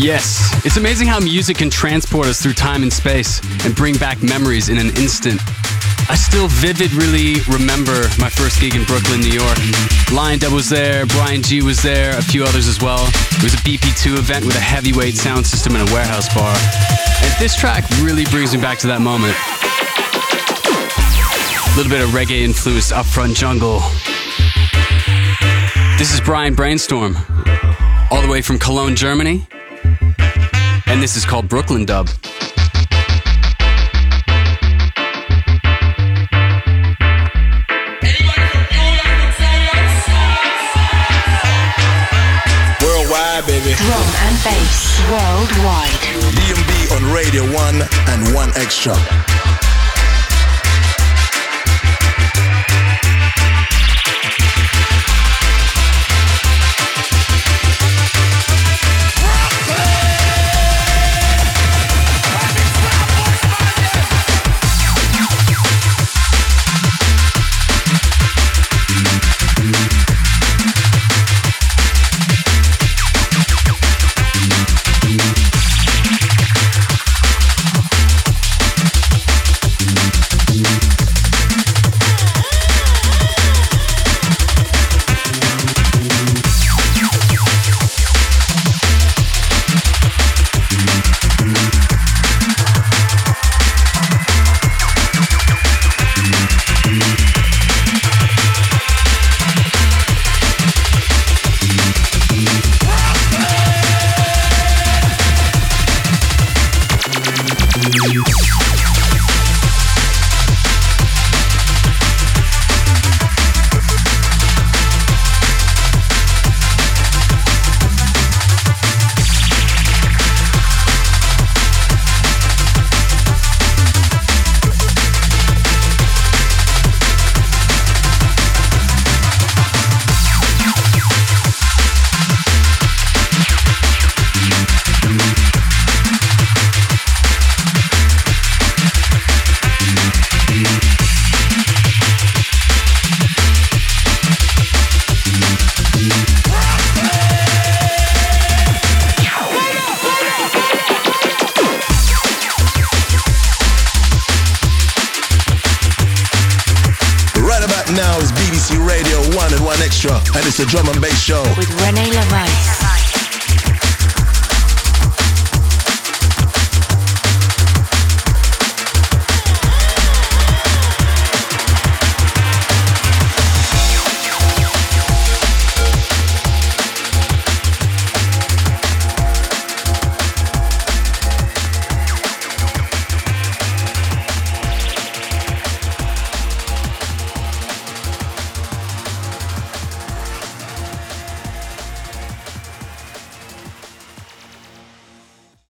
Yes, it's amazing how music can transport us through time and space and bring back memories in an instant. I still vividly remember my first gig in Brooklyn, New York. Liondub was there, Brian G was there, a few others as well. It was a BP2 event with a heavyweight sound system and a warehouse bar. And this track really brings me back to that moment. A little bit of reggae influenced upfront jungle. This is Brian Brainstorm, all the way from Cologne, Germany. And this is called Brooklyn Dub. Worldwide, baby. Drum and bass worldwide. DnB on Radio 1 and 1 Extra. Radio 1 and 1 Extra, and it's a drum and bass show. With Rene LaVice.